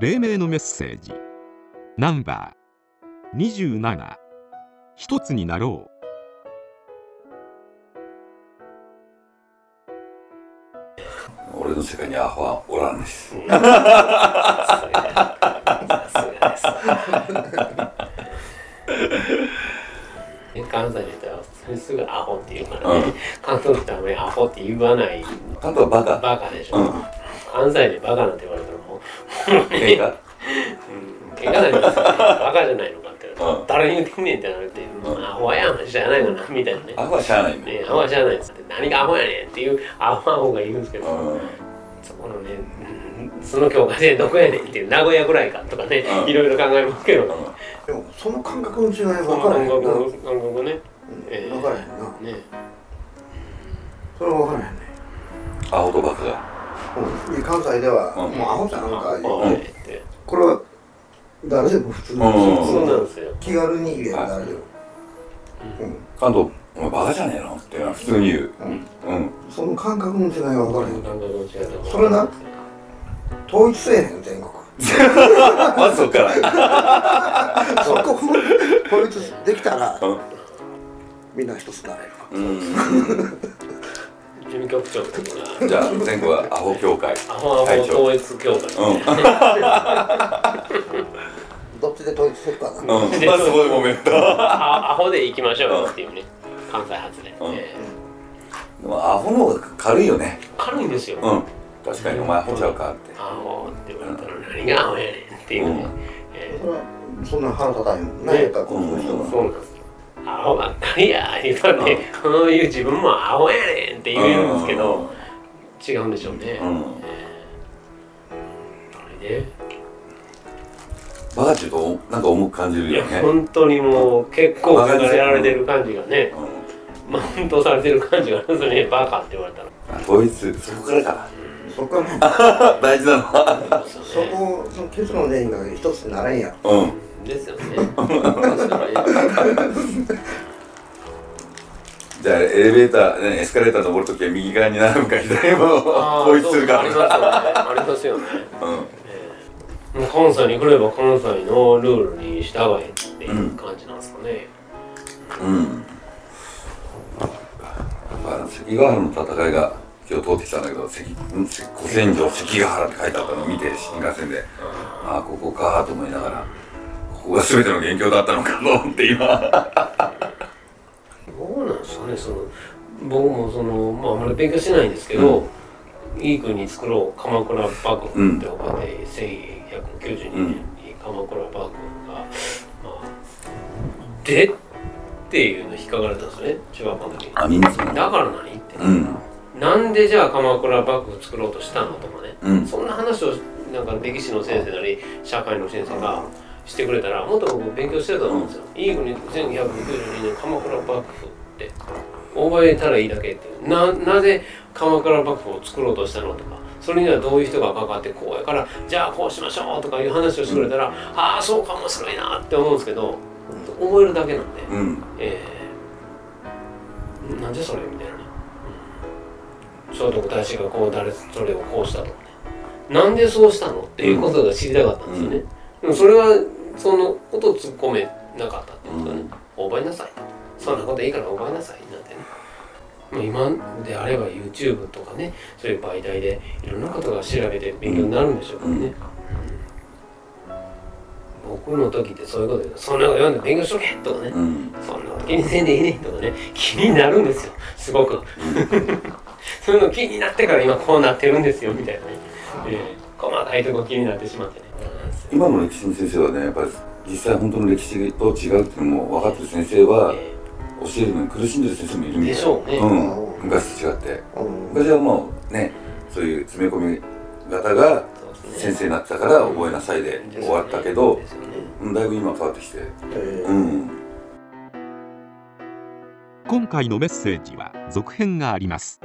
黎明のメッセージナンバー27一つになろう俺の世界にアホはおらんです。さすがです。関西の人はすぐアホって言うからね、うん関東の人はあんまりアホって言わない関東はバカ。バカでしょ、うん。関西でバカなんて言われたらもう喧嘩。うん、怪我ないんですよ、ね、バカじゃないのかって、うん。誰に言ってんねんってなるって、うん。アホやん知らないかなみたいなね。アホはしゃあないねよ。アホは知らないです。って何がアホやねんっていうアホアホがいるんですけど、うん。そこのね、うんその教科書どこやねんっていう名古屋ぐらいかとかね、うん。いろいろ考えますけど、でもその感覚の違い分そのからへんな。感覚感覚ね、ええ。分からへんな。ね。それは分からへんね。アホとバカが。うん。関西ではうん。もうアホちゃんかいうてこれは誰でも普通うん。にそうなんですよ。気軽に言える誰でも。うん。関東、お前バカじゃねえのって普通に言う。うん。うん。その感覚の違いは分からへん。それな統一せえへん全国。まずそっから。そこも統一できたらうん。みんな一つになれるうん。事務局長とかじゃあ、全国はアホ協会。アホアホ。統一協会うん。どっちで統一するかなうん。まずそこで揉めると。あアホで行きましょうよっていうね関西発で、うんえでもアホの方が軽いよね。え軽いんですよ、うん。確かにお前アホちゃうかって。アホって言われたら何がアホやねんっていうね、えそれはそんな腹立たへんもんねやっぱりこの人えはそうなんですアホばっかりや言うたって、こういう自分もアホやねんって言うんですけど、違うんでしょうね、うん。ええねバカって言うと、なんか重く感じるいやよね。本当にもう結構バカられてる感じがねうん。マウントされてる感じがあるんですよねバカって言われたら統一、そこからかそこからねら。大事なのは。そこの結論でいいんだけど一つになれんやうん。ですよね。じゃあエレベーター、ね、エスカレーター登るときは右側に並ぶか左を統一するかありますよね。ありますよね。うん。関西に来れば関西のルールに従えっていう感じなんですかね、うん。やっぱ関ヶ原の戦いが今日通ってきたんだけど、関ん古戦場関ヶ原って書いてあったのを見て新幹線で、ああここかと思いながら、ここが全ての元凶だったのかと思って今。どうなんですかねその僕もその、まあ、あまり勉強してないんですけど、いい国作ろう鎌倉幕府って他で1192年に鎌倉幕府が、まあ、でっていうの引っかかれたんですね中学校の時にだから何って、うん。なんでじゃあ鎌倉幕府作ろうとしたのとかね、うん。そんな話をなんか歴史の先生なり社会の先生がしてくれたらもっと僕勉強してたと思うんですよ。いい国1192年鎌倉幕府って。覚えたらいいだけっていう。ななぜ鎌倉幕府を作ろうとしたのとかそれにはどういう人が関わってこうやからじゃあこうしましょうとかいう話をしてくれたら、ああそうか面白いなって思うんですけど覚えるだけなんで、うん。えー、なんでそれみたいな。ね、うん、聖徳太子がこう誰それをこうしたとかね。なんでそうしたのっていうことが知りたかったんですよね、でもそれはそのことを突っ込めなかったっていうんですかね、覚えなさい。そんなこといいから覚えなさいなんてね。まあ今であれば YouTube とかねそういう媒体でいろんなことが調べて勉強になるんでしょうからね、うん。僕の時ってそういうことでそんなこと読んで勉強しとけとかね、うん。そんなこと気にせんでいいねとかね。気になるんですよ。すごく。そういうの気になってから今こうなってるんですよみたいなね、えー細かいとこ気になってしまってね今の歴史の先生はね、やっぱり実際本当の歴史と違うっていうのも分かってる先生は、え教えるのに苦しんでる先生もいるみたいでしょうね。うん。昔と違って。うん。昔はもうね、そういう詰め込み方が先生になってたから覚えなさいで終わったけどうんだいぶ今変わってきて。えーうん。今回のメッセージは続編があります